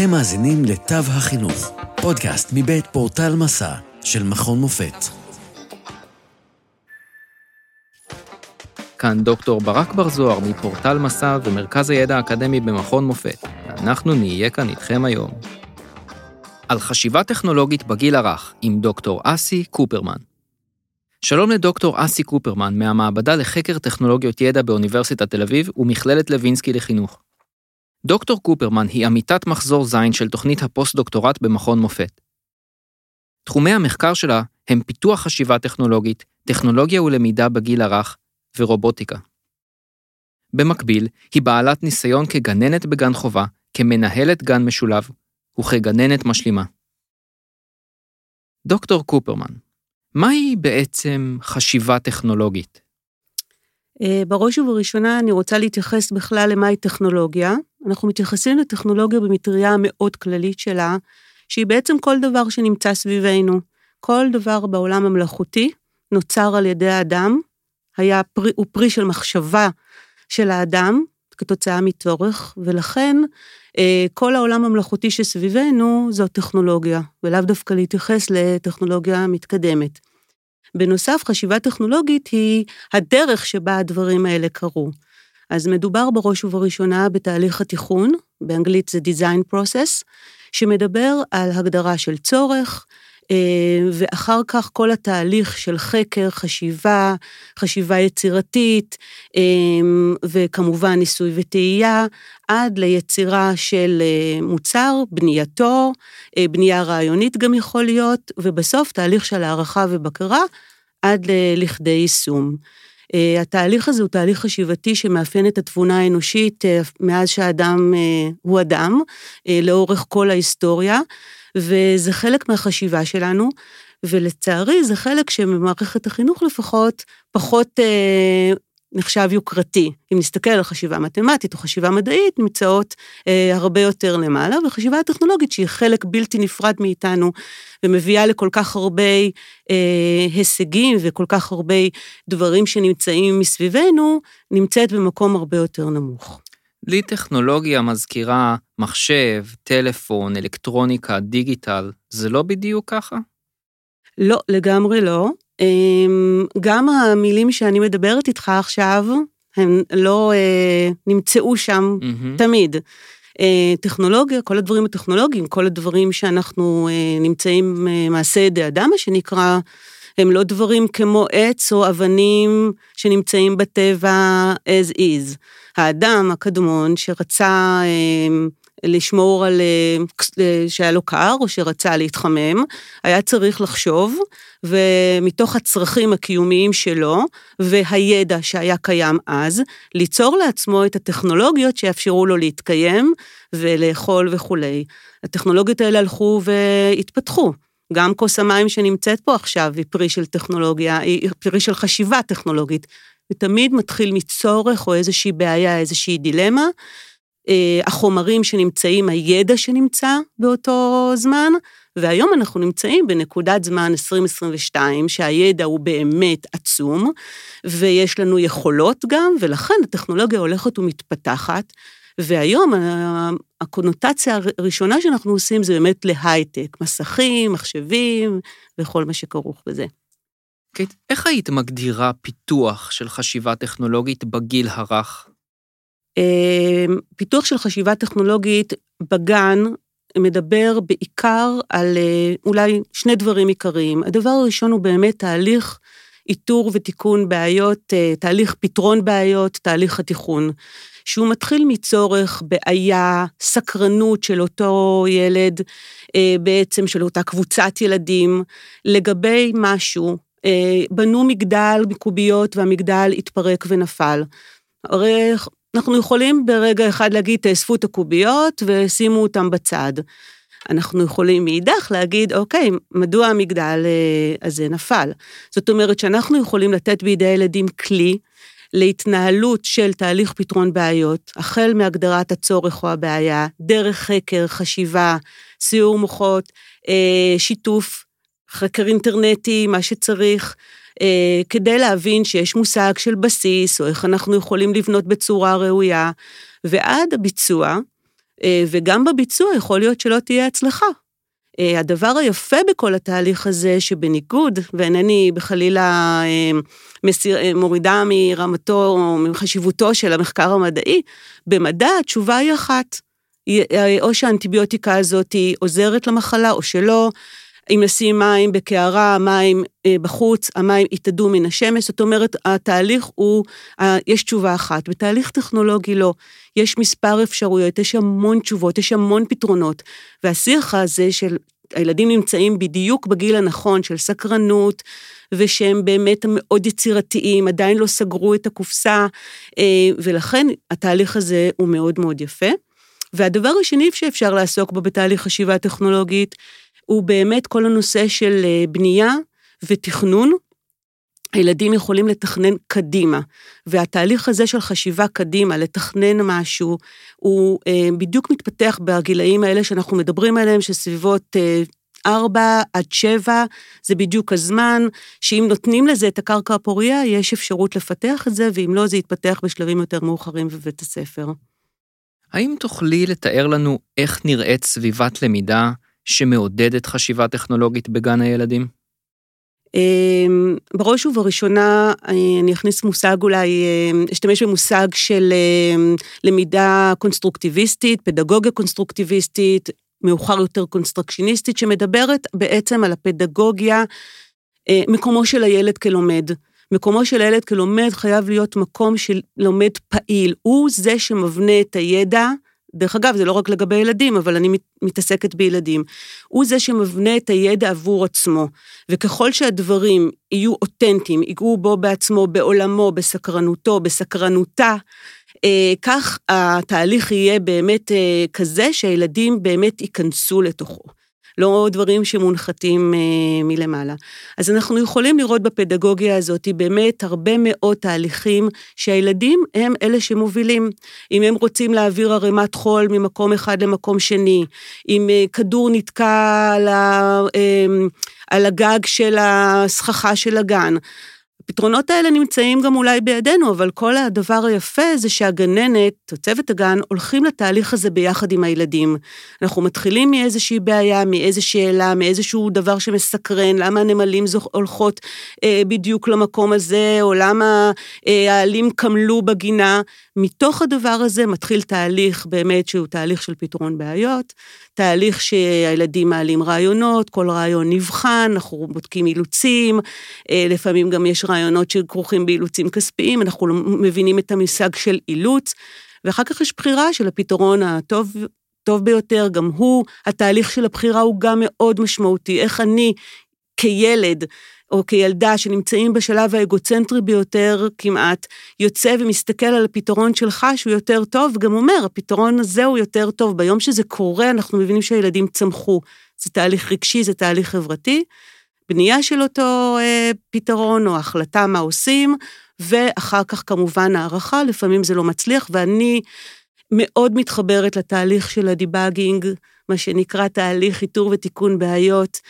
אתם מאזינים לתו החינוך, פודקאסט מבית פורטל מסע של מכון מופת. כאן דוקטור ברק בר זוהר מפורטל מסע ומרכז הידע האקדמי במכון מופת. אנחנו נהיה כאן איתכם היום. על חשיבה טכנולוגית בגיל הרך עם דוקטור אסי קופרמן. שלום לדוקטור אסי קופרמן מהמעבדה לחקר טכנולוגיות ידע באוניברסיטת תל אביב ומכללת לוינסקי לחינוך. דוקטור קופרמן היא עמיתת מחזור זין של תוכנית הפוסט-דוקטורט במכון מופת. תחומי המחקר שלה הם פיתוח חשיבה טכנולוגית, טכנולוגיה ולמידה בגיל הרך ורובוטיקה. במקביל, היא בעלת ניסיון כגננת בגן חובה, כמנהלת גן משולב וכגננת משלימה. דוקטור קופרמן, מהי בעצם חשיבה טכנולוגית? אה, בראש ובראשונה אני רוצה להתייחס בכלל למהי טכנולוגיה. אנחנו מתייחסים לטכנולוגיה במטריה המאוד כללית שלה, שהיא בעצם כל דבר שנמצא סביבנו. כל דבר בעולם המלאכותי נוצר על ידי האדם, היה פרי, הוא פרי של מחשבה של האדם, כתוצאה מצורך, ולכן אה, כל העולם המלאכותי שסביבנו זו טכנולוגיה, ולאו דווקא להתייחס לטכנולוגיה מתקדמת. בנוסף, חשיבה טכנולוגית היא הדרך שבה הדברים האלה קרו. אז מדובר בראש ובראשונה בתהליך התיכון, באנגלית זה design process, שמדבר על הגדרה של צורך, ואחר כך כל התהליך של חקר, חשיבה, חשיבה יצירתית, אה, וכמובן ניסוי וטעייה, עד ליצירה של אה, מוצר, בנייתו, בנייה רעיונית גם יכול להיות, ובסוף תהליך של הערכה ובקרה, עד לכדי יישום. התהליך הזה הוא תהליך חשיבתי שמאפיין את התבונה האנושית מאז שהאדם הוא אדם, לאורך כל ההיסטוריה. וזה חלק מהחשיבה שלנו, ולצערי זה חלק שבמערכת החינוך לפחות פחות אה, נחשב יוקרתי. אם נסתכל על חשיבה מתמטית או חשיבה מדעית, נמצאות אה, הרבה יותר למעלה, וחשיבה הטכנולוגית שהיא חלק בלתי נפרד מאיתנו, ומביאה לכל כך הרבה אה, הישגים וכל כך הרבה דברים שנמצאים מסביבנו, נמצאת במקום הרבה יותר נמוך. לי טכנולוגיה מזכירה מחשב, טלפון, אלקטרוניקה, דיגיטל, זה לא בדיוק ככה? לא, לגמרי לא. אמ, גם המילים שאני מדברת איתך עכשיו, הם לא אה, נמצאו שם mm-hmm. תמיד. אה, טכנולוגיה, כל הדברים הטכנולוגיים, כל הדברים שאנחנו אה, נמצאים מעשה ידי אדם, מה שנקרא, הם לא דברים כמו עץ או אבנים שנמצאים בטבע as is. האדם הקדמון שרצה אה, לשמור על, אה, שהיה לו קר או שרצה להתחמם, היה צריך לחשוב, ומתוך הצרכים הקיומיים שלו והידע שהיה קיים אז, ליצור לעצמו את הטכנולוגיות שיאפשרו לו להתקיים ולאכול וכולי. הטכנולוגיות האלה הלכו והתפתחו. גם כוס המים שנמצאת פה עכשיו היא פרי של טכנולוגיה, היא פרי של חשיבה טכנולוגית. ותמיד מתחיל מצורך או איזושהי בעיה, איזושהי דילמה. אה, החומרים שנמצאים, הידע שנמצא באותו זמן, והיום אנחנו נמצאים בנקודת זמן 2022, שהידע הוא באמת עצום, ויש לנו יכולות גם, ולכן הטכנולוגיה הולכת ומתפתחת. והיום הקונוטציה הראשונה שאנחנו עושים זה באמת להייטק, מסכים, מחשבים וכל מה שכרוך בזה. קיט, איך היית מגדירה פיתוח של חשיבה טכנולוגית בגיל הרך? אמ, פיתוח של חשיבה טכנולוגית בגן מדבר בעיקר על אה, אולי שני דברים עיקריים. הדבר הראשון הוא באמת תהליך איתור ותיקון בעיות, אה, תהליך פתרון בעיות, תהליך התיכון. שהוא מתחיל מצורך, בעיה, סקרנות של אותו ילד, אה, בעצם של אותה קבוצת ילדים, לגבי משהו, בנו מגדל מקוביות והמגדל התפרק ונפל. הרי אנחנו יכולים ברגע אחד להגיד, תאספו את הקוביות ושימו אותם בצד. אנחנו יכולים מאידך להגיד, אוקיי, מדוע המגדל אה, הזה נפל? זאת אומרת שאנחנו יכולים לתת בידי הילדים כלי להתנהלות של תהליך פתרון בעיות, החל מהגדרת הצורך או הבעיה, דרך חקר, חשיבה, סיור מוחות, אה, שיתוף, חקר אינטרנטי, מה שצריך, אה, כדי להבין שיש מושג של בסיס, או איך אנחנו יכולים לבנות בצורה ראויה, ועד הביצוע, אה, וגם בביצוע יכול להיות שלא תהיה הצלחה. אה, הדבר היפה בכל התהליך הזה, שבניגוד, ואינני בחלילה מסיר, מורידה מרמתו או מחשיבותו של המחקר המדעי, במדע התשובה היא אחת. או שהאנטיביוטיקה הזאת עוזרת למחלה או שלא, אם נשים מים בקערה, מים אה, בחוץ, המים יתאדו מן השמש, זאת אומרת, התהליך הוא, אה, יש תשובה אחת. בתהליך טכנולוגי לא. יש מספר אפשרויות, יש המון תשובות, יש המון פתרונות. והשיח הזה של הילדים נמצאים בדיוק בגיל הנכון של סקרנות, ושהם באמת מאוד יצירתיים, עדיין לא סגרו את הקופסה, אה, ולכן התהליך הזה הוא מאוד מאוד יפה. והדבר השני שאפשר לעסוק בו בתהליך חשיבה טכנולוגית, הוא באמת כל הנושא של אה, בנייה ותכנון. הילדים יכולים לתכנן קדימה, והתהליך הזה של חשיבה קדימה, לתכנן משהו, הוא אה, בדיוק מתפתח בגילאים האלה שאנחנו מדברים עליהם, שסביבות אה, ארבע עד שבע, זה בדיוק הזמן, שאם נותנים לזה את הקרקע הפוריה, יש אפשרות לפתח את זה, ואם לא, זה יתפתח בשלבים יותר מאוחרים בבית הספר. האם תוכלי לתאר לנו איך נראית סביבת למידה שמעודדת חשיבה טכנולוגית בגן הילדים? אמ, בראש ובראשונה, אני אכניס מושג אולי, אמ, אשתמש במושג של אמ, למידה קונסטרוקטיביסטית, פדגוגיה קונסטרוקטיביסטית, מאוחר יותר קונסטרקשיניסטית, שמדברת בעצם על הפדגוגיה, אה, מקומו של הילד כלומד. מקומו של הילד כלומד חייב להיות מקום של לומד פעיל. הוא זה שמבנה את הידע, דרך אגב, זה לא רק לגבי ילדים, אבל אני מתעסקת בילדים. הוא זה שמבנה את הידע עבור עצמו, וככל שהדברים יהיו אותנטיים, ייגעו בו בעצמו, בעולמו, בסקרנותו, בסקרנותה, אה, כך התהליך יהיה באמת אה, כזה שהילדים באמת ייכנסו לתוכו. לא דברים שמונחתים אה, מלמעלה. אז אנחנו יכולים לראות בפדגוגיה הזאת באמת הרבה מאוד תהליכים שהילדים הם אלה שמובילים. אם הם רוצים להעביר ערימת חול ממקום אחד למקום שני, אם אה, כדור נתקע על, ה, אה, על הגג של הסככה של הגן, הפתרונות האלה נמצאים גם אולי בידינו, אבל כל הדבר היפה זה שהגננת, או צוות הגן, הולכים לתהליך הזה ביחד עם הילדים. אנחנו מתחילים מאיזושהי בעיה, מאיזו שאלה, מאיזשהו דבר שמסקרן, למה הנמלים הולכות אה, בדיוק למקום הזה, או למה אה, העלים קמלו בגינה. מתוך הדבר הזה מתחיל תהליך באמת שהוא תהליך של פתרון בעיות, תהליך שהילדים מעלים רעיונות, כל רעיון נבחן, אנחנו בודקים אילוצים, אה, לפעמים גם יש רעיונות שכרוכים באילוצים כספיים, אנחנו לא מבינים את המושג של אילוץ, ואחר כך יש בחירה של הפתרון הטוב טוב ביותר, גם הוא, התהליך של הבחירה הוא גם מאוד משמעותי, איך אני כילד או כילדה שנמצאים בשלב האגוצנטרי ביותר כמעט, יוצא ומסתכל על הפתרון שלך שהוא יותר טוב, וגם אומר, הפתרון הזה הוא יותר טוב. ביום שזה קורה, אנחנו מבינים שהילדים צמחו. זה תהליך רגשי, זה תהליך חברתי. בנייה של אותו אה, פתרון או החלטה מה עושים, ואחר כך כמובן הערכה, לפעמים זה לא מצליח, ואני מאוד מתחברת לתהליך של הדיבאגינג, מה שנקרא תהליך איתור ותיקון בעיות.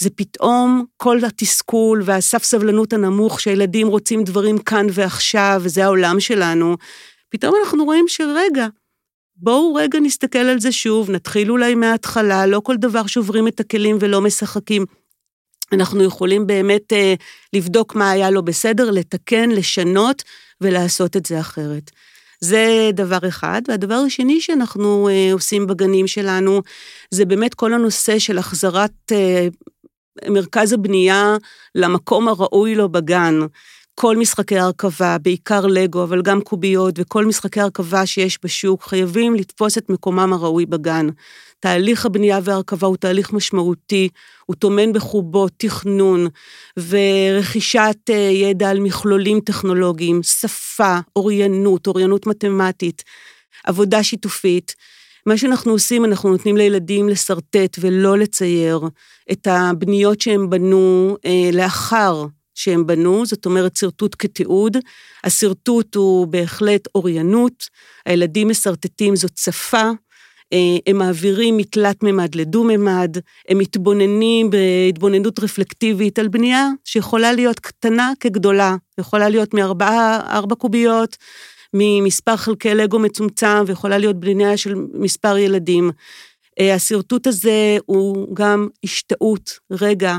זה פתאום כל התסכול והסף סבלנות הנמוך שהילדים רוצים דברים כאן ועכשיו, וזה העולם שלנו, פתאום אנחנו רואים שרגע, בואו רגע נסתכל על זה שוב, נתחיל אולי מההתחלה, לא כל דבר שוברים את הכלים ולא משחקים. אנחנו יכולים באמת אה, לבדוק מה היה לא בסדר, לתקן, לשנות ולעשות את זה אחרת. זה דבר אחד. והדבר השני שאנחנו אה, עושים בגנים שלנו, זה באמת כל הנושא של החזרת אה, מרכז הבנייה למקום הראוי לו בגן. כל משחקי הרכבה, בעיקר לגו, אבל גם קוביות וכל משחקי הרכבה שיש בשוק, חייבים לתפוס את מקומם הראוי בגן. תהליך הבנייה וההרכבה הוא תהליך משמעותי, הוא טומן בחובו תכנון ורכישת אה, ידע על מכלולים טכנולוגיים, שפה, אוריינות, אוריינות מתמטית, עבודה שיתופית. מה שאנחנו עושים, אנחנו נותנים לילדים לשרטט ולא לצייר את הבניות שהם בנו אה, לאחר שהם בנו, זאת אומרת שרטוט כתיעוד. השרטוט הוא בהחלט אוריינות, הילדים משרטטים זאת שפה, הם מעבירים מתלת מימד לדו-מימד, הם מתבוננים בהתבוננות רפלקטיבית על בנייה שיכולה להיות קטנה כגדולה, יכולה להיות מארבע קוביות, ממספר חלקי לגו מצומצם ויכולה להיות בנייה של מספר ילדים. השרטוט הזה הוא גם השתאות, רגע,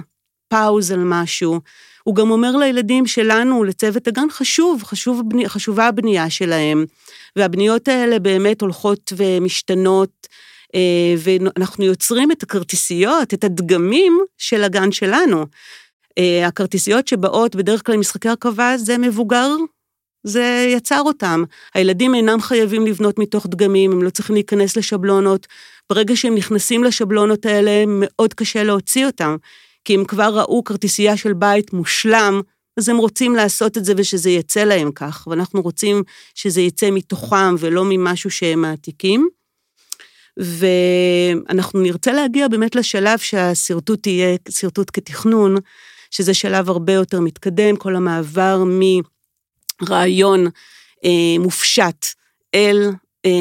פאוז על משהו. הוא גם אומר לילדים שלנו, לצוות הגן, חשוב, חשוב חשובה הבנייה שלהם. והבניות האלה באמת הולכות ומשתנות, אה, ואנחנו יוצרים את הכרטיסיות, את הדגמים של הגן שלנו. אה, הכרטיסיות שבאות בדרך כלל למשחקי הרכבה זה מבוגר, זה יצר אותם. הילדים אינם חייבים לבנות מתוך דגמים, הם לא צריכים להיכנס לשבלונות. ברגע שהם נכנסים לשבלונות האלה, מאוד קשה להוציא אותם. כי הם כבר ראו כרטיסייה של בית מושלם, אז הם רוצים לעשות את זה ושזה יצא להם כך, ואנחנו רוצים שזה יצא מתוכם ולא ממשהו שהם מעתיקים. ואנחנו נרצה להגיע באמת לשלב שהשרטוט יהיה שרטוט כתכנון, שזה שלב הרבה יותר מתקדם, כל המעבר מרעיון אה, מופשט אל אה,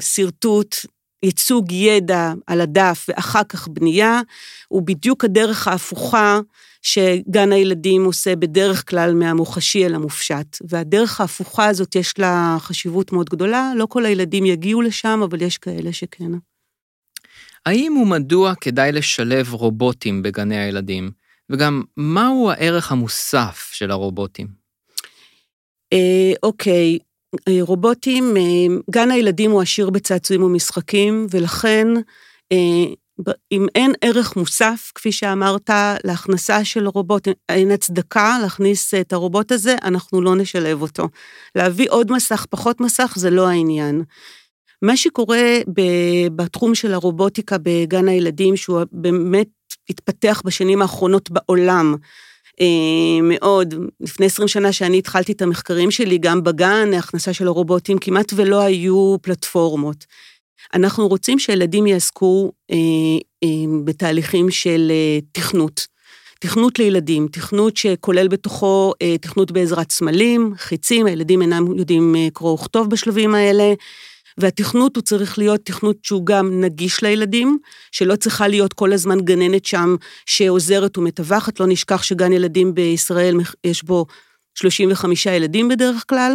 שרטוט ייצוג ידע על הדף ואחר כך בנייה, הוא בדיוק הדרך ההפוכה שגן הילדים עושה בדרך כלל מהמוחשי אל המופשט. והדרך ההפוכה הזאת יש לה חשיבות מאוד גדולה, לא כל הילדים יגיעו לשם, אבל יש כאלה שכן. האם ומדוע כדאי לשלב רובוטים בגני הילדים? וגם, מהו הערך המוסף של הרובוטים? אה, אוקיי, רובוטים, אה, גן הילדים הוא עשיר בצעצועים ומשחקים, ולכן אה, אם אין ערך מוסף, כפי שאמרת, להכנסה של רובוט, אין הצדקה להכניס את הרובוט הזה, אנחנו לא נשלב אותו. להביא עוד מסך, פחות מסך, זה לא העניין. מה שקורה בתחום של הרובוטיקה בגן הילדים, שהוא באמת התפתח בשנים האחרונות בעולם, אה, מאוד. לפני 20 שנה שאני התחלתי את המחקרים שלי, גם בגן, הכנסה של הרובוטים, כמעט ולא היו פלטפורמות. אנחנו רוצים שילדים יעסקו אה, אה, בתהליכים של אה, תכנות. תכנות לילדים, תכנות שכולל בתוכו אה, תכנות בעזרת סמלים, חיצים, הילדים אינם יודעים אה, קרוא וכתוב בשלבים האלה. והתכנות הוא צריך להיות תכנות שהוא גם נגיש לילדים, שלא צריכה להיות כל הזמן גננת שם שעוזרת ומטווחת, לא נשכח שגן ילדים בישראל יש בו 35 ילדים בדרך כלל,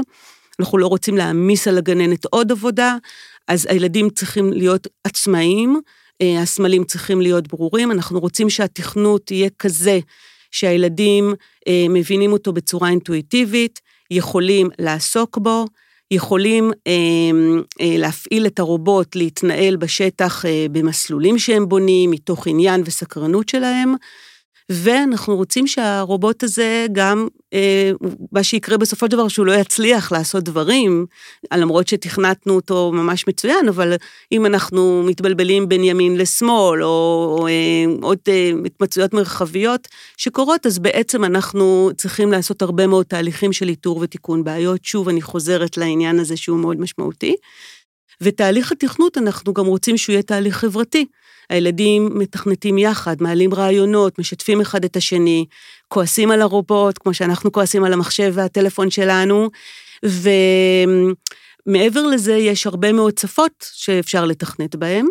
אנחנו לא רוצים להעמיס על הגננת עוד עבודה, אז הילדים צריכים להיות עצמאיים, אה, הסמלים צריכים להיות ברורים, אנחנו רוצים שהתכנות יהיה כזה שהילדים אה, מבינים אותו בצורה אינטואיטיבית, יכולים לעסוק בו, יכולים אה, אה, להפעיל את הרובוט להתנהל בשטח אה, במסלולים שהם בונים, מתוך עניין וסקרנות שלהם, ואנחנו רוצים שהרובוט הזה גם, אה, מה שיקרה בסופו של דבר, שהוא לא יצליח לעשות דברים, למרות שתכנתנו אותו ממש מצוין, אבל אם אנחנו מתבלבלים בין ימין לשמאל, או, או אה, עוד אה, מרחביות שקורות, אז בעצם אנחנו צריכים לעשות הרבה מאוד תהליכים של איתור ותיקון בעיות. שוב, אני חוזרת לעניין הזה שהוא מאוד משמעותי. ותהליך התכנות, אנחנו גם רוצים שהוא יהיה תהליך חברתי. הילדים מתכנתים יחד, מעלים רעיונות, משתפים אחד את השני, כועסים על הרובוט, כמו שאנחנו כועסים על המחשב והטלפון שלנו, ומעבר לזה יש הרבה מאוד שפות שאפשר לתכנת בהן.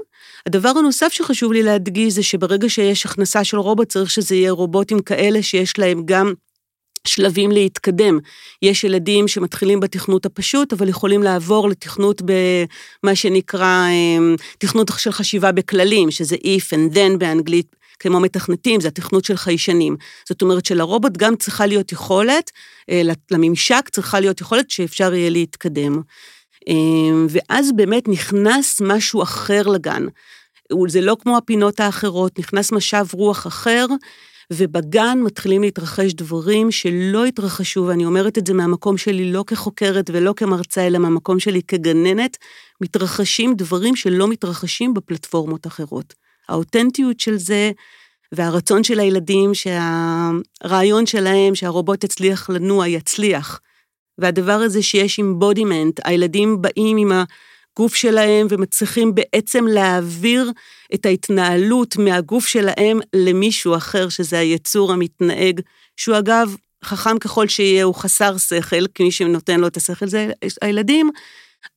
הדבר הנוסף שחשוב לי להדגיש זה שברגע שיש הכנסה של רובוט, צריך שזה יהיה רובוטים כאלה שיש להם גם שלבים להתקדם. יש ילדים שמתחילים בתכנות הפשוט, אבל יכולים לעבור לתכנות במה שנקרא אמ, תכנות של חשיבה בכללים, שזה if and then באנגלית, כמו מתכנתים, זה התכנות של חיישנים. זאת אומרת שלרובוט גם צריכה להיות יכולת, אה, לממשק צריכה להיות יכולת שאפשר יהיה להתקדם. אמ, ואז באמת נכנס משהו אחר לגן. זה לא כמו הפינות האחרות, נכנס משב רוח אחר, ובגן מתחילים להתרחש דברים שלא התרחשו, ואני אומרת את זה מהמקום שלי לא כחוקרת ולא כמרצה, אלא מהמקום שלי כגננת, מתרחשים דברים שלא מתרחשים בפלטפורמות אחרות. האותנטיות של זה, והרצון של הילדים שהרעיון שלהם שהרובוט יצליח לנוע, יצליח. והדבר הזה שיש אימבודימנט, הילדים באים עם הגוף שלהם ומצליחים בעצם להעביר את ההתנהלות מהגוף שלהם למישהו אחר, שזה היצור המתנהג, שהוא אגב, חכם ככל שיהיה, הוא חסר שכל, כי מי שנותן לו את השכל זה הילדים,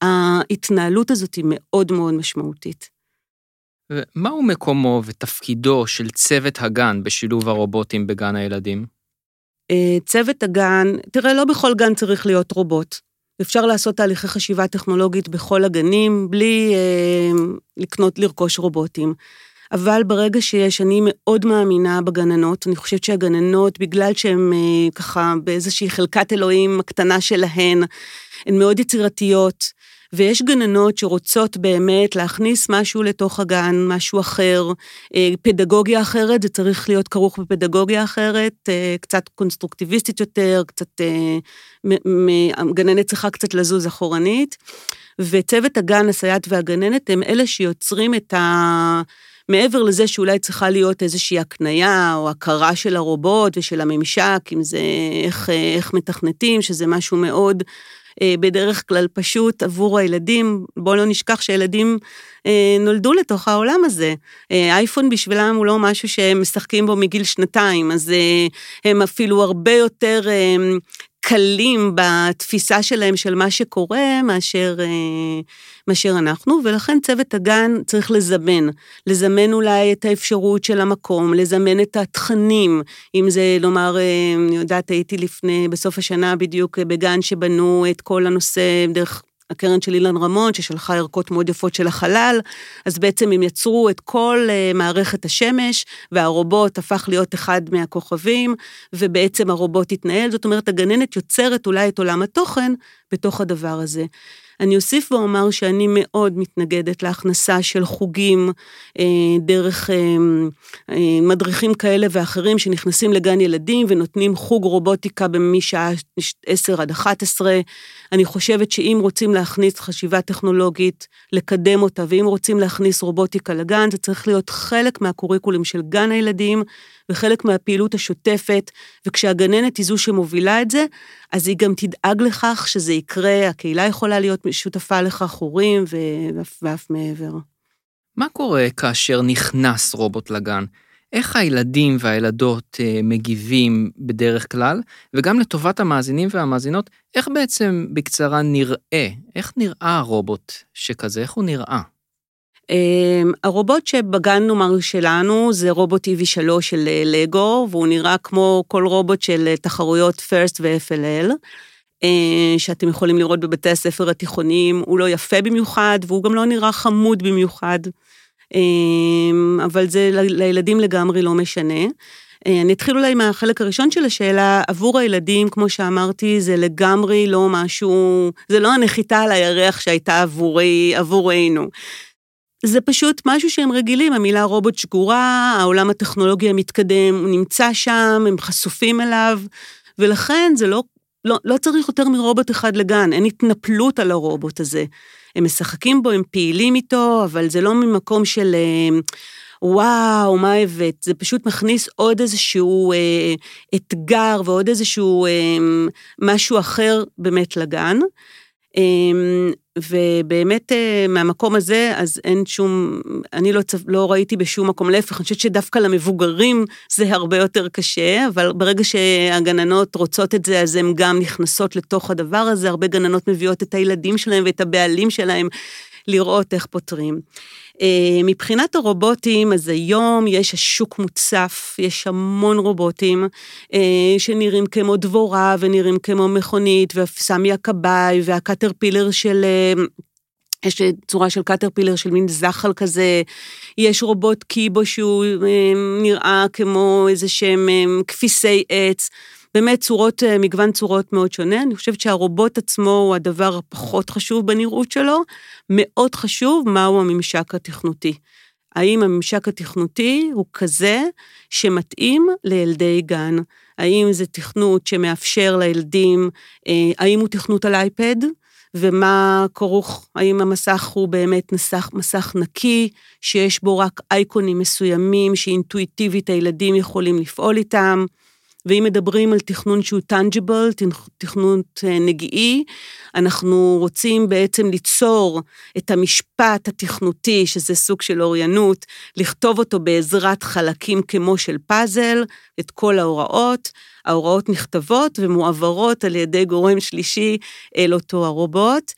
ההתנהלות הזאת היא מאוד מאוד משמעותית. מהו מקומו ותפקידו של צוות הגן בשילוב הרובוטים בגן הילדים? אה, צוות הגן, תראה, לא בכל גן צריך להיות רובוט. אפשר לעשות תהליכי חשיבה טכנולוגית בכל הגנים, בלי אה, לקנות, לרכוש רובוטים. אבל ברגע שיש, אני מאוד מאמינה בגננות, אני חושבת שהגננות, בגלל שהן אה, ככה באיזושהי חלקת אלוהים הקטנה שלהן, הן מאוד יצירתיות, ויש גננות שרוצות באמת להכניס משהו לתוך הגן, משהו אחר, אה, פדגוגיה אחרת, זה צריך להיות כרוך בפדגוגיה אחרת, אה, קצת קונסטרוקטיביסטית יותר, קצת, גננת צריכה קצת לזוז אחורנית, וצוות הגן, הסייעת והגננת הם אלה שיוצרים את ה... מעבר לזה שאולי צריכה להיות איזושהי הקנייה או הכרה של הרובוט ושל הממשק, אם זה איך, איך מתכנתים, שזה משהו מאוד אה, בדרך כלל פשוט עבור הילדים. בואו לא נשכח שילדים אה, נולדו לתוך העולם הזה. אה, אייפון בשבילם הוא לא משהו שהם משחקים בו מגיל שנתיים, אז הם אפילו הרבה יותר קלים בתפיסה שלהם של מה שקורה מאשר, אה, מאשר אנחנו, ולכן צוות הגן צריך לזמן. לזמן אולי את האפשרות של המקום, לזמן את התכנים, אם זה, לומר, אה, אני יודעת, הייתי לפני, בסוף השנה בדיוק בגן שבנו את כל הנושא דרך הקרן של אילן רמון, ששלחה ערכות מאוד יפות של החלל, אז בעצם הם יצרו את כל אה, מערכת השמש, והרובוט הפך להיות אחד מהכוכבים, ובעצם הרובוט התנהל, זאת אומרת, הגננת יוצרת אולי את עולם התוכן בתוך הדבר הזה. אני אוסיף ואומר שאני מאוד מתנגדת להכנסה של חוגים אה, דרך אה, אה, מדריכים כאלה ואחרים שנכנסים לגן ילדים ונותנים חוג רובוטיקה משעה 10 עד 11. אני חושבת שאם רוצים להכניס חשיבה טכנולוגית, לקדם אותה, ואם רוצים להכניס רובוטיקה לגן, זה צריך להיות חלק מהקוריקולים של גן הילדים, וחלק מהפעילות השוטפת, וכשהגננת היא זו שמובילה את זה, אז היא גם תדאג לכך שזה יקרה, הקהילה יכולה להיות שותפה לכך, הורים ואף, מעבר. מה קורה כאשר נכנס רובוט לגן? איך הילדים והילדות אה, מגיבים בדרך כלל, וגם לטובת המאזינים והמאזינות, איך בעצם בקצרה נראה, איך נראה הרובוט שכזה, איך הוא נראה? אמ, הרובוט שבגן נאמר שלנו זה רובוט EV3 של אה, לגו, והוא נראה כמו כל רובוט של אה, תחרויות FIRST ו-FLL, אה, שאתם יכולים לראות בבתי הספר התיכוניים, הוא לא יפה במיוחד, והוא גם לא נראה חמוד במיוחד, אמ, אבל זה לילדים לגמרי לא משנה. אני אתחיל אולי מהחלק הראשון של השאלה, עבור הילדים, כמו שאמרתי, זה לגמרי לא משהו, זה לא הנחיתה על הירח שהייתה עבורי, עבורנו. זה פשוט משהו שהם רגילים, המילה רובוט שגורה, העולם הטכנולוגי המתקדם, הוא נמצא שם, הם חשופים אליו, ולכן זה לא, לא, לא צריך יותר מרובוט אחד לגן, אין התנפלות על הרובוט הזה. הם משחקים בו, הם פעילים איתו, אבל זה לא ממקום של אה, וואו, מה הבאת? זה פשוט מכניס עוד איזשהו אה, אתגר ועוד איזשהו אה, משהו אחר באמת לגן. אמ, ובאמת אה, מהמקום הזה, אז אין שום, אני לא, לא ראיתי בשום מקום, להפך, אני חושבת שדווקא למבוגרים זה הרבה יותר קשה, אבל ברגע שהגננות רוצות את זה, אז הן גם נכנסות לתוך הדבר הזה, הרבה גננות מביאות את הילדים שלהם ואת הבעלים שלהם לראות איך פותרים. אה, מבחינת הרובוטים, אז היום יש השוק מוצף, יש המון רובוטים אה, שנראים כמו דבורה ונראים כמו מכונית, וסמי הכבאי והקטרפילר של... אה, יש צורה של קטרפילר של מין זחל כזה, יש רובוט קיבו שהוא נראה כמו איזה שהם כפיסי עץ. באמת צורות, אה, מגוון צורות מאוד שונה. אני חושבת שהרובוט עצמו הוא הדבר הפחות חשוב בנראות שלו. מאוד חשוב מהו הממשק התכנותי. האם הממשק התכנותי הוא כזה שמתאים לילדי גן? האם זה תכנות שמאפשר לילדים, אה, האם הוא תכנות על אייפד? ומה כרוך, האם המסך הוא באמת מסך, מסך נקי, שיש בו רק אייקונים מסוימים שאינטואיטיבית הילדים יכולים לפעול איתם? ואם מדברים על תכנון שהוא טנג'יבל, תכנון אה, נגיעי, אנחנו רוצים בעצם ליצור את המשפט התכנותי, שזה סוג של אוריינות, לכתוב אותו בעזרת חלקים כמו של פאזל, את כל ההוראות. ההוראות נכתבות ומועברות על ידי גורם שלישי אל אותו הרובוט.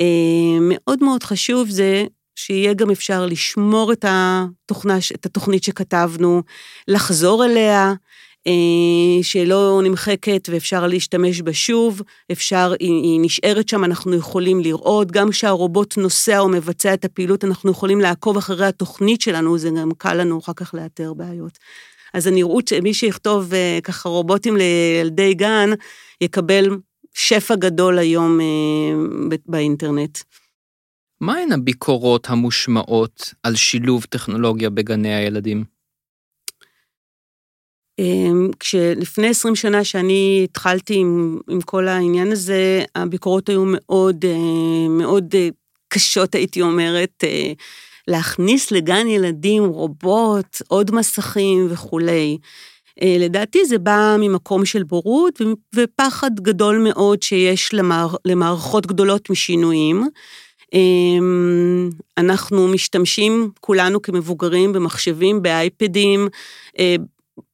אה, מאוד מאוד חשוב זה שיהיה גם אפשר לשמור את, התוכנה, את התוכנית שכתבנו, לחזור אליה, שלא נמחקת ואפשר להשתמש בה שוב, אפשר, היא, היא נשארת שם, אנחנו יכולים לראות, גם כשהרובוט נוסע או מבצע את הפעילות, אנחנו יכולים לעקוב אחרי התוכנית שלנו, זה גם קל לנו אחר כך לאתר בעיות. אז הנראות שמי שיכתוב אה, ככה רובוטים לילדי גן, יקבל שפע גדול היום אה, באינטרנט. מהן הביקורות המושמעות על שילוב טכנולוגיה בגני הילדים? אמ, כשלפני 20 שנה שאני התחלתי עם, עם כל העניין הזה, הביקורות היו מאוד, אה, מאוד אה, קשות, הייתי אומרת, אה, להכניס לגן ילדים רובוט, עוד מסכים וכולי. לדעתי זה בא ממקום של בורות ופחד גדול מאוד שיש למער, למערכות גדולות משינויים. אמ, אנחנו משתמשים כולנו כמבוגרים במחשבים, באייפדים,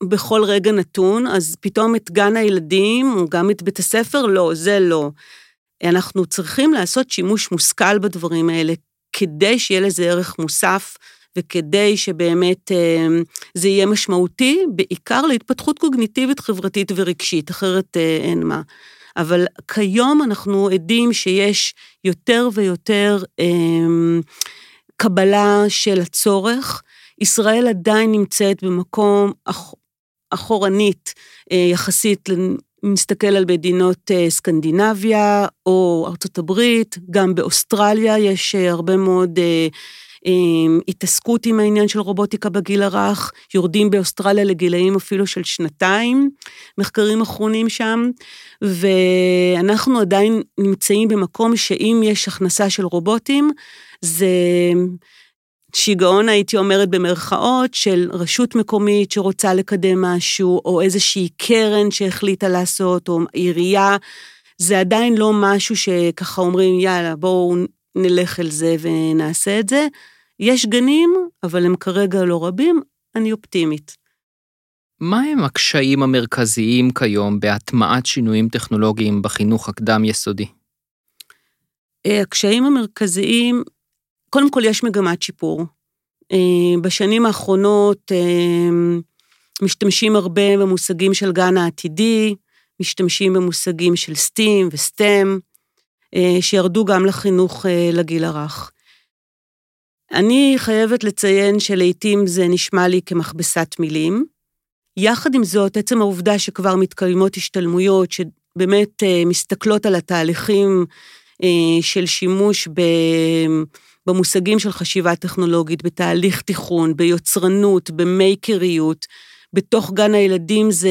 בכל רגע נתון, אז פתאום את גן הילדים, או גם את בית הספר, לא, זה לא. אנחנו צריכים לעשות שימוש מושכל בדברים האלה, כדי שיהיה לזה ערך מוסף, וכדי שבאמת אה, זה יהיה משמעותי, בעיקר להתפתחות קוגניטיבית, חברתית ורגשית, אחרת אה, אין מה. אבל כיום אנחנו עדים שיש יותר ויותר אה, קבלה של הצורך. ישראל עדיין נמצאת במקום אח, אחורנית אה, יחסית, נסתכל על מדינות אה, סקנדינביה או ארצות הברית, גם באוסטרליה יש אה, הרבה מאוד התעסקות עם העניין של רובוטיקה בגיל הרך, יורדים באוסטרליה לגילאים אפילו של שנתיים, מחקרים אחרונים שם, ואנחנו עדיין נמצאים במקום שאם יש הכנסה של רובוטים, זה שיגעון, הייתי אומרת במרכאות, של רשות מקומית שרוצה לקדם משהו, או איזושהי קרן שהחליטה לעשות, או עירייה, זה עדיין לא משהו שככה אומרים, יאללה, בואו נלך אל זה ונעשה את זה. יש גנים, אבל הם כרגע לא רבים, אני אופטימית. מהם הקשיים המרכזיים כיום בהטמעת שינויים טכנולוגיים בחינוך הקדם-יסודי? אה, הקשיים המרכזיים קודם כל יש מגמת שיפור. אה, בשנים האחרונות אה, משתמשים הרבה במושגים של גן העתידי, משתמשים במושגים של סטים וסטם, אה, שירדו גם לחינוך לגיל הרך. אני חייבת לציין שלעיתים זה נשמע לי כמכבסת מילים. יחד עם זאת, עצם העובדה שכבר מתקיימות השתלמויות שבאמת מסתכלות על התהליכים של שימוש. במושגים של חשיבה טכנולוגית, בתהליך תיכון, ביוצרנות, במייקריות, בתוך גן הילדים זה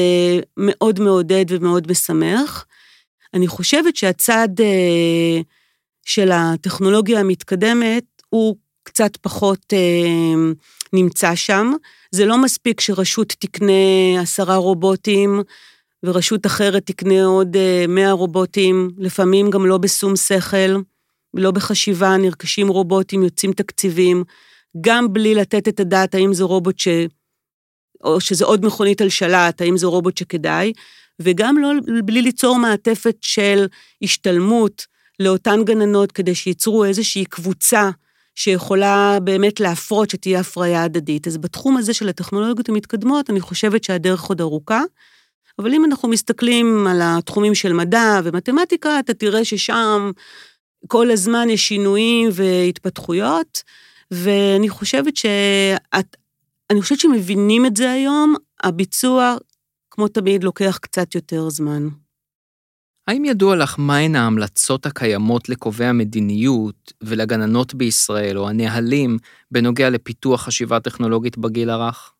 מאוד מעודד ומאוד משמח. אני חושבת שהצד אה, של הטכנולוגיה המתקדמת הוא קצת פחות אה, נמצא שם. זה לא מספיק שרשות תקנה עשרה רובוטים ורשות אחרת תקנה עוד אה, מאה רובוטים, לפעמים גם לא בשום שכל. לא בחשיבה, נרכשים רובוטים, יוצאים תקציבים, גם בלי לתת את הדעת האם זה רובוט ש... או שזה עוד מכונית על שלט, האם זה רובוט שכדאי, וגם לא, בלי ליצור מעטפת של השתלמות לאותן גננות כדי שייצרו איזושהי קבוצה שיכולה באמת להפרות שתהיה הפריה הדדית. אז בתחום הזה של הטכנולוגיות המתקדמות, אני חושבת שהדרך עוד ארוכה, אבל אם אנחנו מסתכלים על התחומים של מדע ומתמטיקה, אתה תראה ששם כל הזמן יש שינויים והתפתחויות, ואני חושבת שאת, אני חושבת שמבינים את זה היום, הביצוע, כמו תמיד, לוקח קצת יותר זמן. האם ידוע לך מהן ההמלצות הקיימות לקובעי המדיניות ולגננות בישראל, או הנהלים, בנוגע לפיתוח חשיבה טכנולוגית בגיל הרך?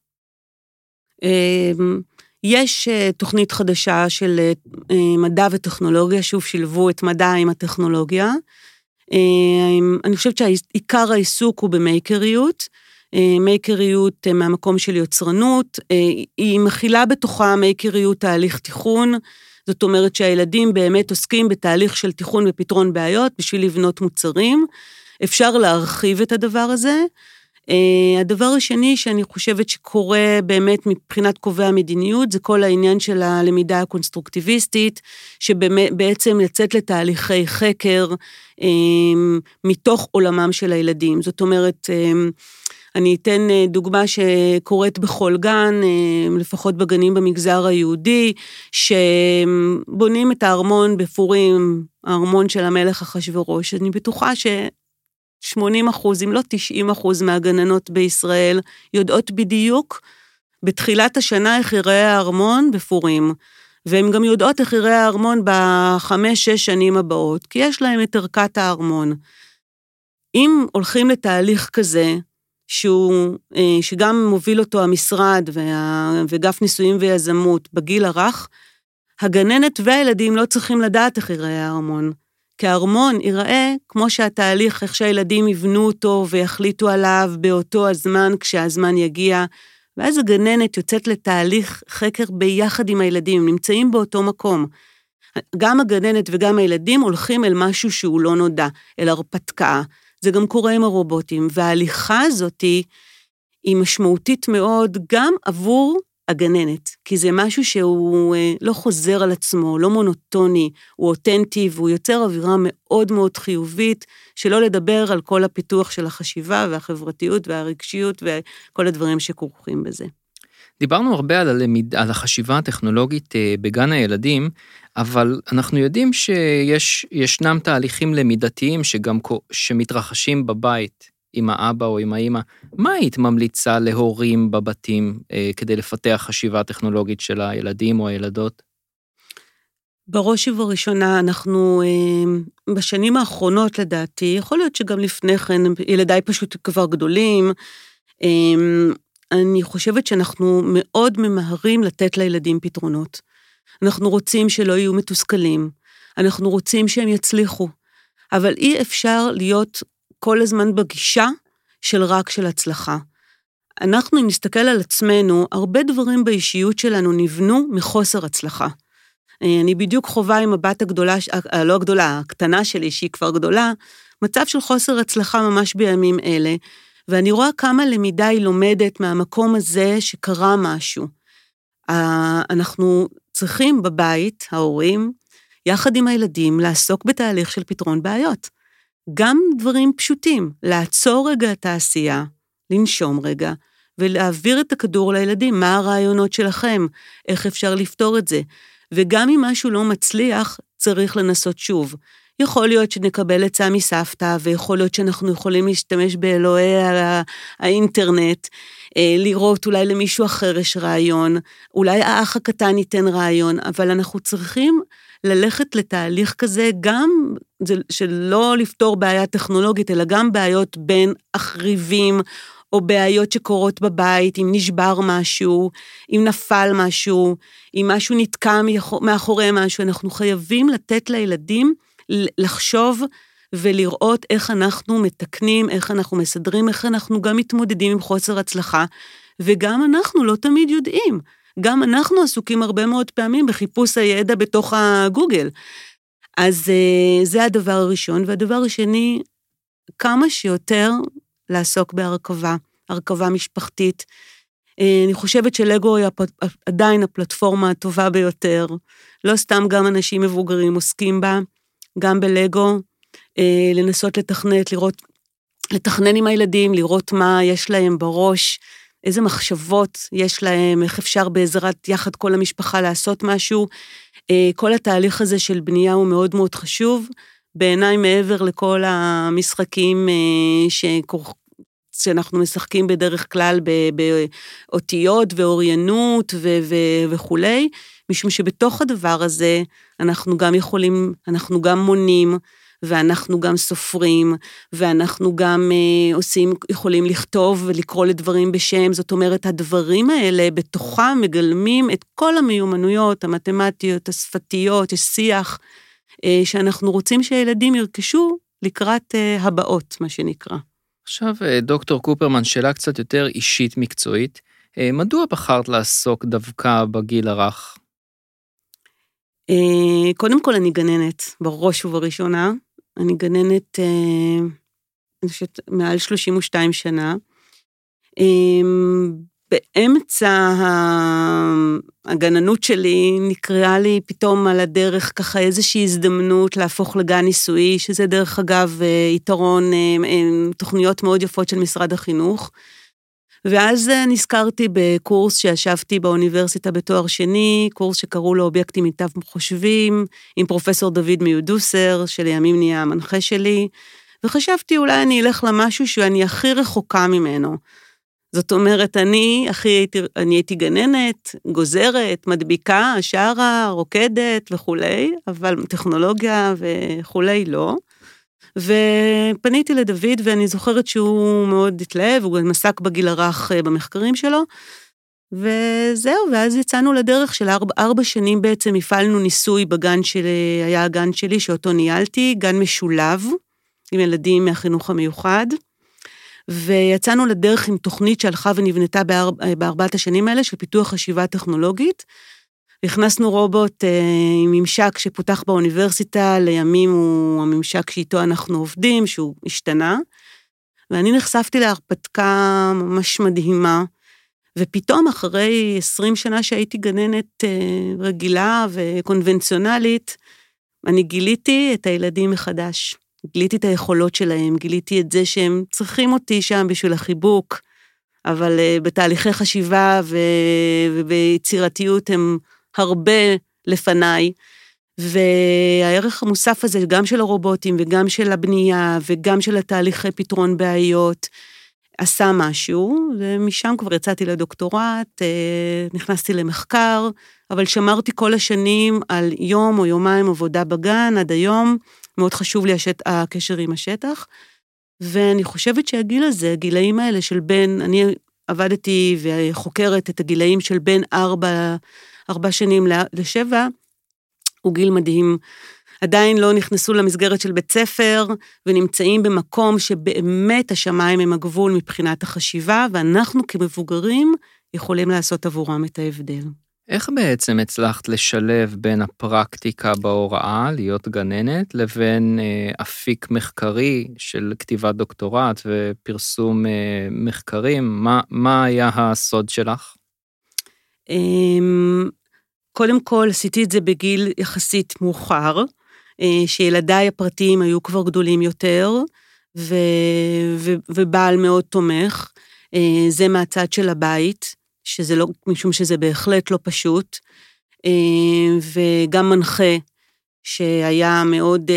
יש אה, תוכנית חדשה של אה, אה, מדע וטכנולוגיה, שוב שילבו את מדע עם הטכנולוגיה. אני חושבת שעיקר העיסוק הוא במייקריות. מייקריות מהמקום של יוצרנות, היא מכילה בתוכה מייקריות תהליך תיכון, זאת אומרת שהילדים באמת עוסקים בתהליך של תיכון ופתרון בעיות בשביל לבנות מוצרים. אפשר להרחיב את הדבר הזה. Uh, הדבר השני שאני חושבת שקורה באמת מבחינת קובעי המדיניות, זה כל העניין של הלמידה הקונסטרוקטיביסטית, שבעצם לצאת לתהליכי חקר uh, מתוך עולמם של הילדים. זאת אומרת, uh, אני אתן אה, דוגמה שקורית בכל גן, אה, לפחות בגנים במגזר היהודי, שבונים את הארמון בפורים, הארמון של המלך אחשורוש. אני בטוחה ש... 80 אחוז, אם לא 90 אחוז מהגננות בישראל יודעות בדיוק בתחילת השנה איך ייראה הארמון בפורים. והן גם יודעות איך ייראה הארמון בחמש-שש שנים הבאות, כי יש להן את ערכת הארמון. אם הולכים לתהליך כזה, שהוא, אה, שגם מוביל אותו המשרד וגף ניסויים ויזמות בגיל הרך, הגננת והילדים לא צריכים לדעת איך ייראה הארמון. כי הארמון ייראה כמו שהתהליך, איך שהילדים יבנו אותו ויחליטו עליו באותו הזמן, כשהזמן יגיע, ואז הגננת יוצאת לתהליך חקר ביחד עם הילדים, נמצאים באותו מקום. גם הגננת וגם הילדים הולכים אל משהו שהוא לא נודע, אל הרפתקה. זה גם קורה עם הרובוטים, וההליכה הזאת היא משמעותית מאוד גם עבור הגננת, כי זה משהו שהוא אה, לא חוזר על עצמו, לא מונוטוני, הוא אותנטי והוא יוצר אווירה מאוד מאוד חיובית, שלא לדבר על כל הפיתוח של החשיבה והחברתיות והרגשיות וכל הדברים שכרוכים בזה. דיברנו הרבה על, הלמיד, על החשיבה הטכנולוגית אה, בגן הילדים, אבל אנחנו יודעים שישנם תהליכים למידתיים שגם שמתרחשים בבית. עם האבא או עם האימא, מה היית ממליצה להורים בבתים אה, כדי לפתח חשיבה טכנולוגית של הילדים או הילדות? בראש ובראשונה, אנחנו אה, בשנים האחרונות, לדעתי, יכול להיות שגם לפני כן, ילדיי פשוט כבר גדולים, אה, אני חושבת שאנחנו מאוד ממהרים לתת לילדים פתרונות. אנחנו רוצים שלא יהיו מתוסכלים, אנחנו רוצים שהם יצליחו, אבל אי אפשר להיות כל הזמן בגישה של רק של הצלחה. אנחנו, אם נסתכל על עצמנו, הרבה דברים באישיות שלנו נבנו מחוסר הצלחה. אה, אני בדיוק חווה עם הבת הגדולה, הלא אה, הגדולה, הקטנה שלי, שהיא כבר גדולה, מצב של חוסר הצלחה ממש בימים אלה, ואני רואה כמה למידה היא לומדת מהמקום הזה שקרה משהו. אנחנו צריכים בבית, ההורים, יחד עם הילדים, לעסוק בתהליך של פתרון בעיות. גם דברים פשוטים, לעצור רגע את העשייה, לנשום רגע, ולהעביר את הכדור לילדים, מה הרעיונות שלכם, איך אפשר לפתור את זה. וגם אם משהו לא מצליח, צריך לנסות שוב. יכול להיות שנקבל עצה מסבתא, ויכול להיות שאנחנו יכולים להשתמש באלוהי האינטרנט, אה, לראות אולי למישהו אחר יש רעיון, אולי האח הקטן ייתן רעיון, אבל אנחנו צריכים ללכת לתהליך כזה, גם של לא לפתור בעיה טכנולוגית, אלא גם בעיות בין אחריבים, או בעיות שקורות בבית, אם נשבר משהו, אם נפל משהו, אם משהו נתקע מאחורי משהו, אנחנו חייבים לתת לילדים לחשוב ולראות איך אנחנו מתקנים, איך אנחנו מסדרים, איך אנחנו גם מתמודדים עם חוסר הצלחה, וגם אנחנו לא תמיד יודעים. גם אנחנו עסוקים הרבה מאוד פעמים בחיפוש הידע בתוך הגוגל. אז אה, זה הדבר הראשון. והדבר השני, כמה שיותר לעסוק בהרכבה, הרכבה משפחתית. אה, אני חושבת שלגו היא עדיין הפלטפורמה הטובה ביותר. לא סתם גם אנשים מבוגרים עוסקים בה, גם בלגו, אה, לנסות לתכנת, לראות, לתכנן עם הילדים, לראות מה יש להם בראש, איזה מחשבות יש להם, איך אפשר בעזרת יחד כל המשפחה לעשות משהו. אה, כל התהליך הזה של בנייה הוא מאוד מאוד חשוב. בעיניי, מעבר לכל המשחקים אה, שכור... שאנחנו משחקים בדרך כלל באותיות ואוריינות ו- ו- וכולי, משום שבתוך הדבר הזה אנחנו גם יכולים, אנחנו גם מונים, ואנחנו גם סופרים, ואנחנו גם אה, עושים, יכולים לכתוב ולקרוא לדברים בשם, זאת אומרת, הדברים האלה בתוכם מגלמים את כל המיומנויות המתמטיות, השפתיות, השיח, אה, שאנחנו רוצים שהילדים ירכשו לקראת אה, הבאות, מה שנקרא. עכשיו, אה, דוקטור קופרמן, שאלה קצת יותר אישית מקצועית. אה, מדוע בחרת לעסוק דווקא בגיל הרך? אה, קודם כל, אני גננת, בראש ובראשונה. אני גננת, אה, אני חושבת, מעל 32 שנה. אמ, באמצע הגננות שלי נקראה לי פתאום על הדרך ככה איזושהי הזדמנות להפוך לגן ניסויי, שזה דרך אגב אה, יתרון, אה, תוכניות מאוד יפות של משרד החינוך. ואז אה, נזכרתי בקורס שישבתי באוניברסיטה בתואר שני, קורס שקראו לו אובייקטים מיטב חושבים, עם פרופסור דוד מיודוסר, שלימים נהיה המנחה שלי, וחשבתי אולי אני אלך למשהו שאני הכי רחוקה ממנו. זאת אומרת, אני הכי הייתי, אני הייתי גננת, גוזרת, מדביקה, שרה, רוקדת וכולי, אבל טכנולוגיה וכולי לא. ופניתי לדוד, ואני זוכרת שהוא מאוד התלהב, הוא גם עסק בגיל הרך אה, במחקרים שלו. וזהו, ואז יצאנו לדרך של ארבע, ארבע שנים בעצם הפעלנו ניסוי בגן שלי, היה הגן שלי שאותו ניהלתי, גן משולב, עם ילדים מהחינוך המיוחד. ויצאנו לדרך עם תוכנית שהלכה ונבנתה בארבע, בארבעת השנים האלה של פיתוח חשיבה טכנולוגית. הכנסנו רובוט אה, עם ממשק שפותח באוניברסיטה, לימים הוא הממשק שאיתו אנחנו עובדים, שהוא השתנה. ואני נחשפתי להרפתקה ממש מדהימה, ופתאום אחרי 20 שנה שהייתי גננת אה, רגילה וקונבנציונלית, אני גיליתי את הילדים מחדש. גיליתי את היכולות שלהם, גיליתי את זה שהם צריכים אותי שם בשביל החיבוק, אבל uh, בתהליכי חשיבה ו... וביצירתיות הם הרבה לפניי. והערך המוסף הזה, גם של הרובוטים וגם של הבנייה וגם של התהליכי פתרון בעיות, עשה משהו, ומשם כבר יצאתי לדוקטורט, אה, נכנסתי למחקר, אבל שמרתי כל השנים על יום או יומיים עבודה בגן עד היום, מאוד חשוב לי השט, הקשר עם השטח. ואני חושבת שהגיל הזה, הגילאים האלה של בין, אני עבדתי וחוקרת את הגילאים של בין ארבע, ארבע שנים לשבע, הוא גיל מדהים. עדיין לא נכנסו למסגרת של בית ספר, ונמצאים במקום שבאמת השמיים הם הגבול מבחינת החשיבה, ואנחנו כמבוגרים יכולים לעשות עבורם את ההבדל. איך בעצם הצלחת לשלב בין הפרקטיקה בהוראה, להיות גננת, לבין אה, אפיק מחקרי של כתיבת דוקטורט ופרסום אה, מחקרים? מה, מה היה הסוד שלך? אמ, קודם כל, עשיתי את זה בגיל יחסית מאוחר, אה, שילדיי הפרטיים היו כבר גדולים יותר, ו, ו, ובעל מאוד תומך. אה, זה מהצד של הבית. שזה לא, משום שזה בהחלט לא פשוט, אה, וגם מנחה שהיה מאוד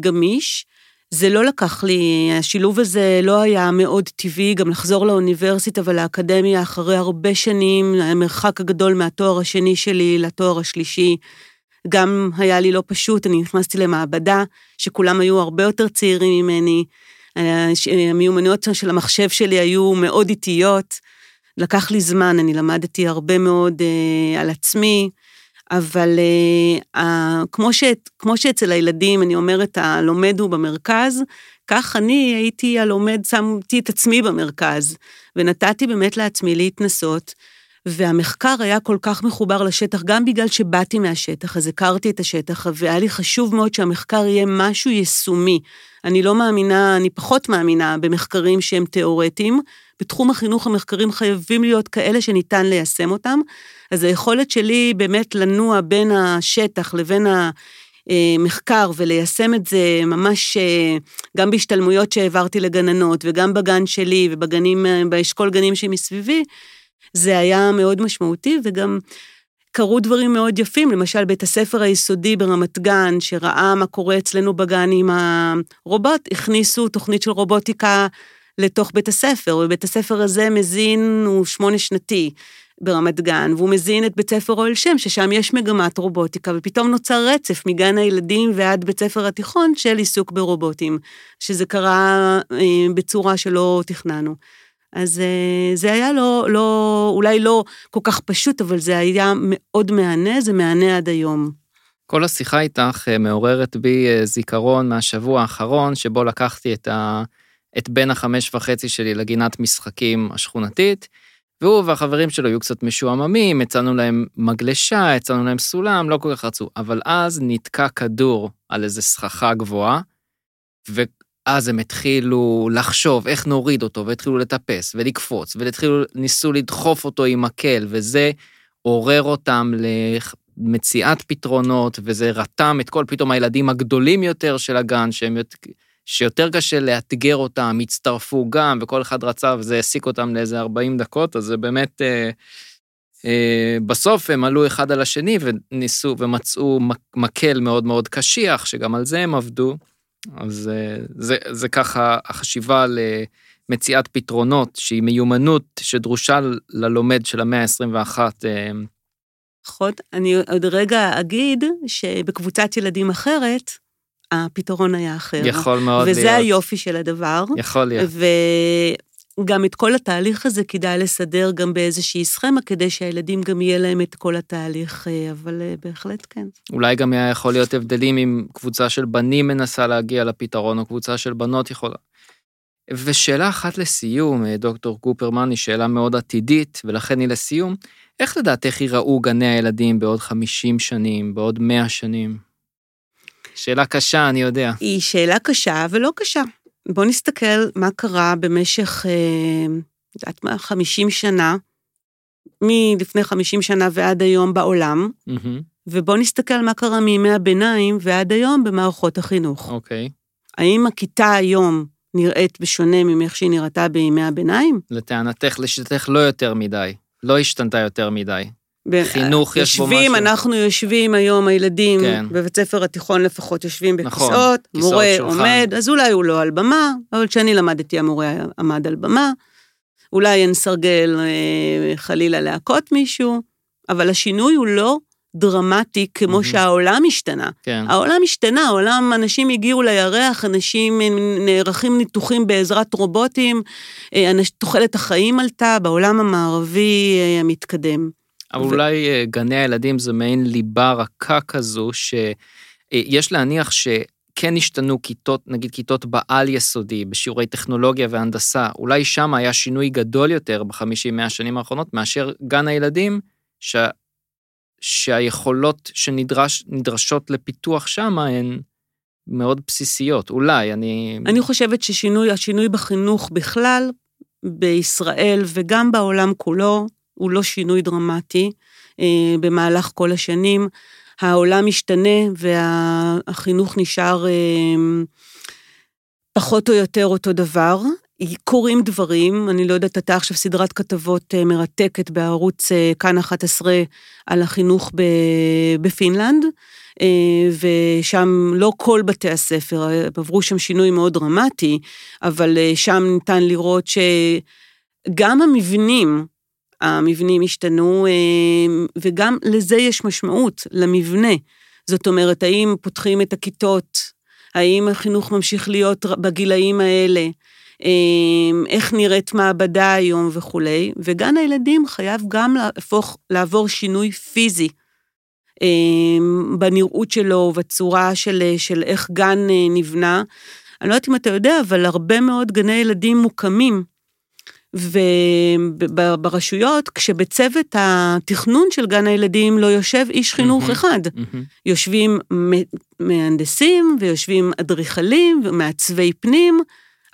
גמיש. זה לא לקח לי, השילוב הזה לא היה מאוד טבעי, גם לחזור לאוניברסיטה ולאקדמיה אחרי הרבה שנים, המרחק הגדול מהתואר השני שלי לתואר השלישי, גם היה לי לא פשוט, אני נכנסתי למעבדה, שכולם היו הרבה יותר צעירים ממני, אה, המיומנויות של המחשב שלי היו מאוד איטיות, לקח לי זמן, אני למדתי הרבה מאוד uh, על עצמי, אבל uh, כמו, ש, כמו שאצל הילדים, אני אומרת, הלומד הוא במרכז, כך אני הייתי הלומד, שמתי את עצמי במרכז, ונתתי באמת לעצמי להתנסות. והמחקר היה כל כך מחובר לשטח, גם בגלל שבאתי מהשטח, אז הכרתי את השטח, והיה לי חשוב מאוד שהמחקר יהיה משהו יישומי. אני לא מאמינה, אני פחות מאמינה במחקרים שהם תיאורטיים. בתחום החינוך המחקרים חייבים להיות כאלה שניתן ליישם אותם. אז היכולת שלי באמת לנוע בין השטח לבין ה... מחקר וליישם את זה ממש אה, גם בהשתלמויות שהעברתי לגננות וגם בגן שלי ובגנים, אה, באשכול גנים שמסביבי, זה היה מאוד משמעותי, וגם קרו דברים מאוד יפים, למשל בית הספר היסודי ברמת גן, שראה מה קורה אצלנו בגן עם הרובוט, הכניסו תוכנית של רובוטיקה לתוך בית הספר, ובית הספר הזה מזין, הוא שמונה שנתי ברמת גן, והוא מזין את בית ספר אוהל שם, ששם יש מגמת רובוטיקה, ופתאום נוצר רצף מגן הילדים ועד בית ספר התיכון של עיסוק ברובוטים, שזה קרה אה, בצורה שלא תכננו. אז אה, זה היה לא, לא, אולי לא כל כך פשוט, אבל זה היה מאוד מהנה, זה מהנה עד היום. כל השיחה איתך אה, מעוררת בי אה, זיכרון מהשבוע האחרון, שבו לקחתי את, ה, את בן החמש וחצי שלי לגינת משחקים השכונתית, והוא והחברים שלו היו קצת משועממים, הצענו להם מגלשה, הצענו להם סולם, לא כל כך רצו, אבל אז נתקע כדור על איזה סככה גבוהה, אז הם התחילו לחשוב איך נוריד אותו, והתחילו לטפס ולקפוץ, והתחילו, ניסו לדחוף אותו עם מקל, וזה עורר אותם למציאת פתרונות, וזה רתם את כל פתאום הילדים הגדולים יותר של הגן, שהם שיותר קשה לאתגר אותם, הצטרפו גם, וכל אחד רצה וזה העסיק אותם לאיזה 40 דקות, אז זה באמת... אה, אה, בסוף הם עלו אחד על השני וניסו ומצאו מקל מאוד מאוד קשיח, שגם על זה הם עבדו. אז אה, זה, זה ככה החשיבה למציאת פתרונות, שהיא מיומנות שדרושה ללומד של המאה ה-21. נכון, אני עוד רגע אגיד שבקבוצת ילדים אחרת, הפתרון היה אחר. יכול מאוד וזה להיות. וזה היופי של הדבר. יכול להיות. וגם את כל התהליך הזה כדאי לסדר גם באיזושהי סכמה, כדי שהילדים גם יהיה להם את כל התהליך, אה, אבל אה, בהחלט כן. אולי גם היה יכול להיות הבדלים אם קבוצה של בנים מנסה להגיע לפתרון, או קבוצה של בנות יכולה. ושאלה אחת לסיום, אה, דוקטור קופרמן, היא שאלה מאוד עתידית, ולכן היא לסיום. איך לדעתך ייראו גני הילדים בעוד 50 שנים, בעוד 100 שנים? שאלה קשה, אני יודע. היא שאלה קשה ולא קשה. בואו נסתכל מה קרה במשך, אה, יודעת מה, 50 שנה, מלפני 50 שנה ועד היום בעולם, mm-hmm. ובואו נסתכל מה קרה מימי הביניים ועד היום במערכות החינוך. אוקיי. Okay. האם הכיתה היום נראית בשונה ממך שהיא נראתה בימי הביניים? לטענתך, לשיטתך לא יותר מדי. לא השתנתה יותר מדי. חינוך יש בו משהו. יושבים, אנחנו יושבים היום, הילדים, כן. בבית ספר התיכון לפחות יושבים בכיסאות, נכון, מורה שולחן. עומד, אז אולי הוא לא על במה, אבל כשאני למדתי המורה עמד על במה, אולי אין סרגל אה, חלילה להכות מישהו, אבל השינוי הוא לא דרמטי כמו mm-hmm. שהעולם השתנה. כן. העולם השתנה, העולם, אנשים הגיעו לירח, אנשים נערכים ניתוחים בעזרת רובוטים, אה, תוחלת החיים עלתה בעולם המערבי אה, המתקדם. אבל ו... אולי אה, גני הילדים זה מעין ליבה רכה כזו, שיש להניח שכן השתנו כיתות, נגיד כיתות בעל יסודי, בשיעורי טכנולוגיה והנדסה, אולי שם היה שינוי גדול יותר בחמישים, מאה השנים האחרונות, מאשר גן הילדים, ש... שהיכולות שנדרשות לפיתוח שם הן מאוד בסיסיות, אולי, אני... אני חושבת ששינוי, השינוי בחינוך בכלל, בישראל וגם בעולם כולו, הוא לא שינוי דרמטי אה, במהלך כל השנים. העולם משתנה והחינוך נשאר אה, פחות או יותר אותו דבר. קורים דברים, אני לא יודעת, אתה עכשיו סדרת כתבות אה, מרתקת בערוץ כאן 11 על החינוך בפינלנד, ושם לא כל בתי הספר, עברו שם שינוי מאוד דרמטי, אבל שם ניתן לראות שגם המבנים, המבנים השתנו, וגם לזה יש משמעות, למבנה. זאת אומרת, האם פותחים את הכיתות, האם החינוך ממשיך להיות בגילאים האלה, אמ, איך נראית מעבדה היום וכולי, וגן הילדים חייב גם להפוך, לעבור שינוי פיזי אמ, בנראות שלו ובצורה של, של איך גן אה, נבנה. אני לא יודעת אם אתה יודע, אבל הרבה מאוד גני ילדים מוקמים. וברשויות, כשבצוות התכנון של גן הילדים לא יושב איש חינוך אחד, יושבים מהנדסים ויושבים אדריכלים ומעצבי פנים,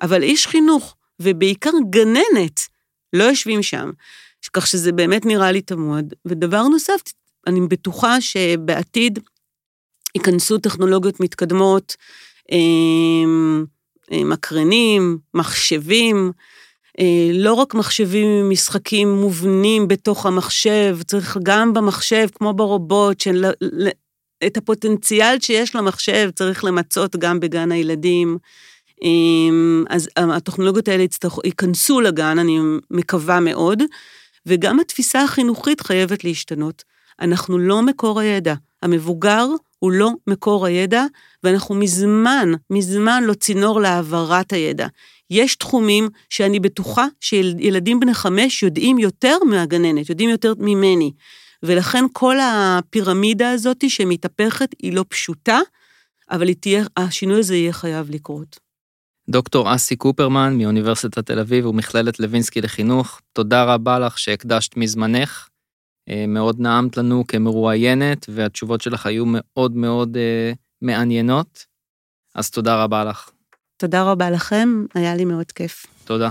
אבל איש חינוך, ובעיקר גננת, לא יושבים שם. כך שזה באמת נראה לי תמוה. ודבר נוסף, אני בטוחה שבעתיד ייכנסו טכנולוגיות מתקדמות, אמ, אמ, מקרנים, מחשבים, אה, לא רק מחשבים עם משחקים מובנים בתוך המחשב, צריך גם במחשב, כמו ברובוט, של... את הפוטנציאל שיש למחשב צריך למצות גם בגן הילדים. אמ, אז הטכנולוגיות האלה יצטרכו, ייכנסו לגן, אני מקווה מאוד, וגם התפיסה החינוכית חייבת להשתנות. אנחנו לא מקור הידע. המבוגר הוא לא מקור הידע, ואנחנו מזמן, מזמן לא צינור להעברת הידע. יש תחומים שאני בטוחה שילדים בני חמש יודעים יותר מהגננת, יודעים יותר ממני. ולכן כל הפירמידה הזאת שמתהפכת היא לא פשוטה, אבל תהיה, השינוי הזה יהיה חייב לקרות. דוקטור אסי קופרמן מאוניברסיטת תל אביב ומכללת לוינסקי לחינוך, תודה רבה לך שהקדשת מזמנך. אה, מאוד נעמת לנו כמרואיינת, והתשובות שלך היו מאוד מאוד uh, מעניינות, אז תודה רבה לך. תודה רבה לכם, היה לי מאוד כיף. תודה.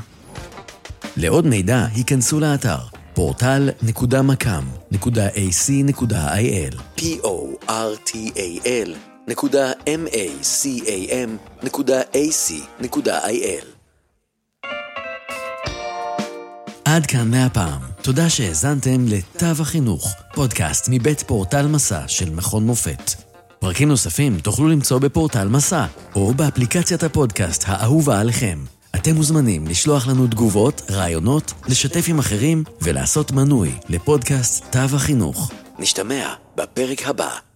לעוד מידע, היכנסו לאתר portal.macam.ac.il p o r t a l עד כאן מהפעם. תודה שהאזנתם לתו החינוך, פודקאסט מבית פורטל מסע של מכון מופת. פרקים נוספים תוכלו למצוא בפורטל מסע, או באפליקציית הפודקאסט האהובה עליכם. אתם מוזמנים לשלוח לנו תגובות, רעיונות, לשתף עם אחרים ולעשות מנוי לפודקאסט תו החינוך. נשתמע בפרק הבא.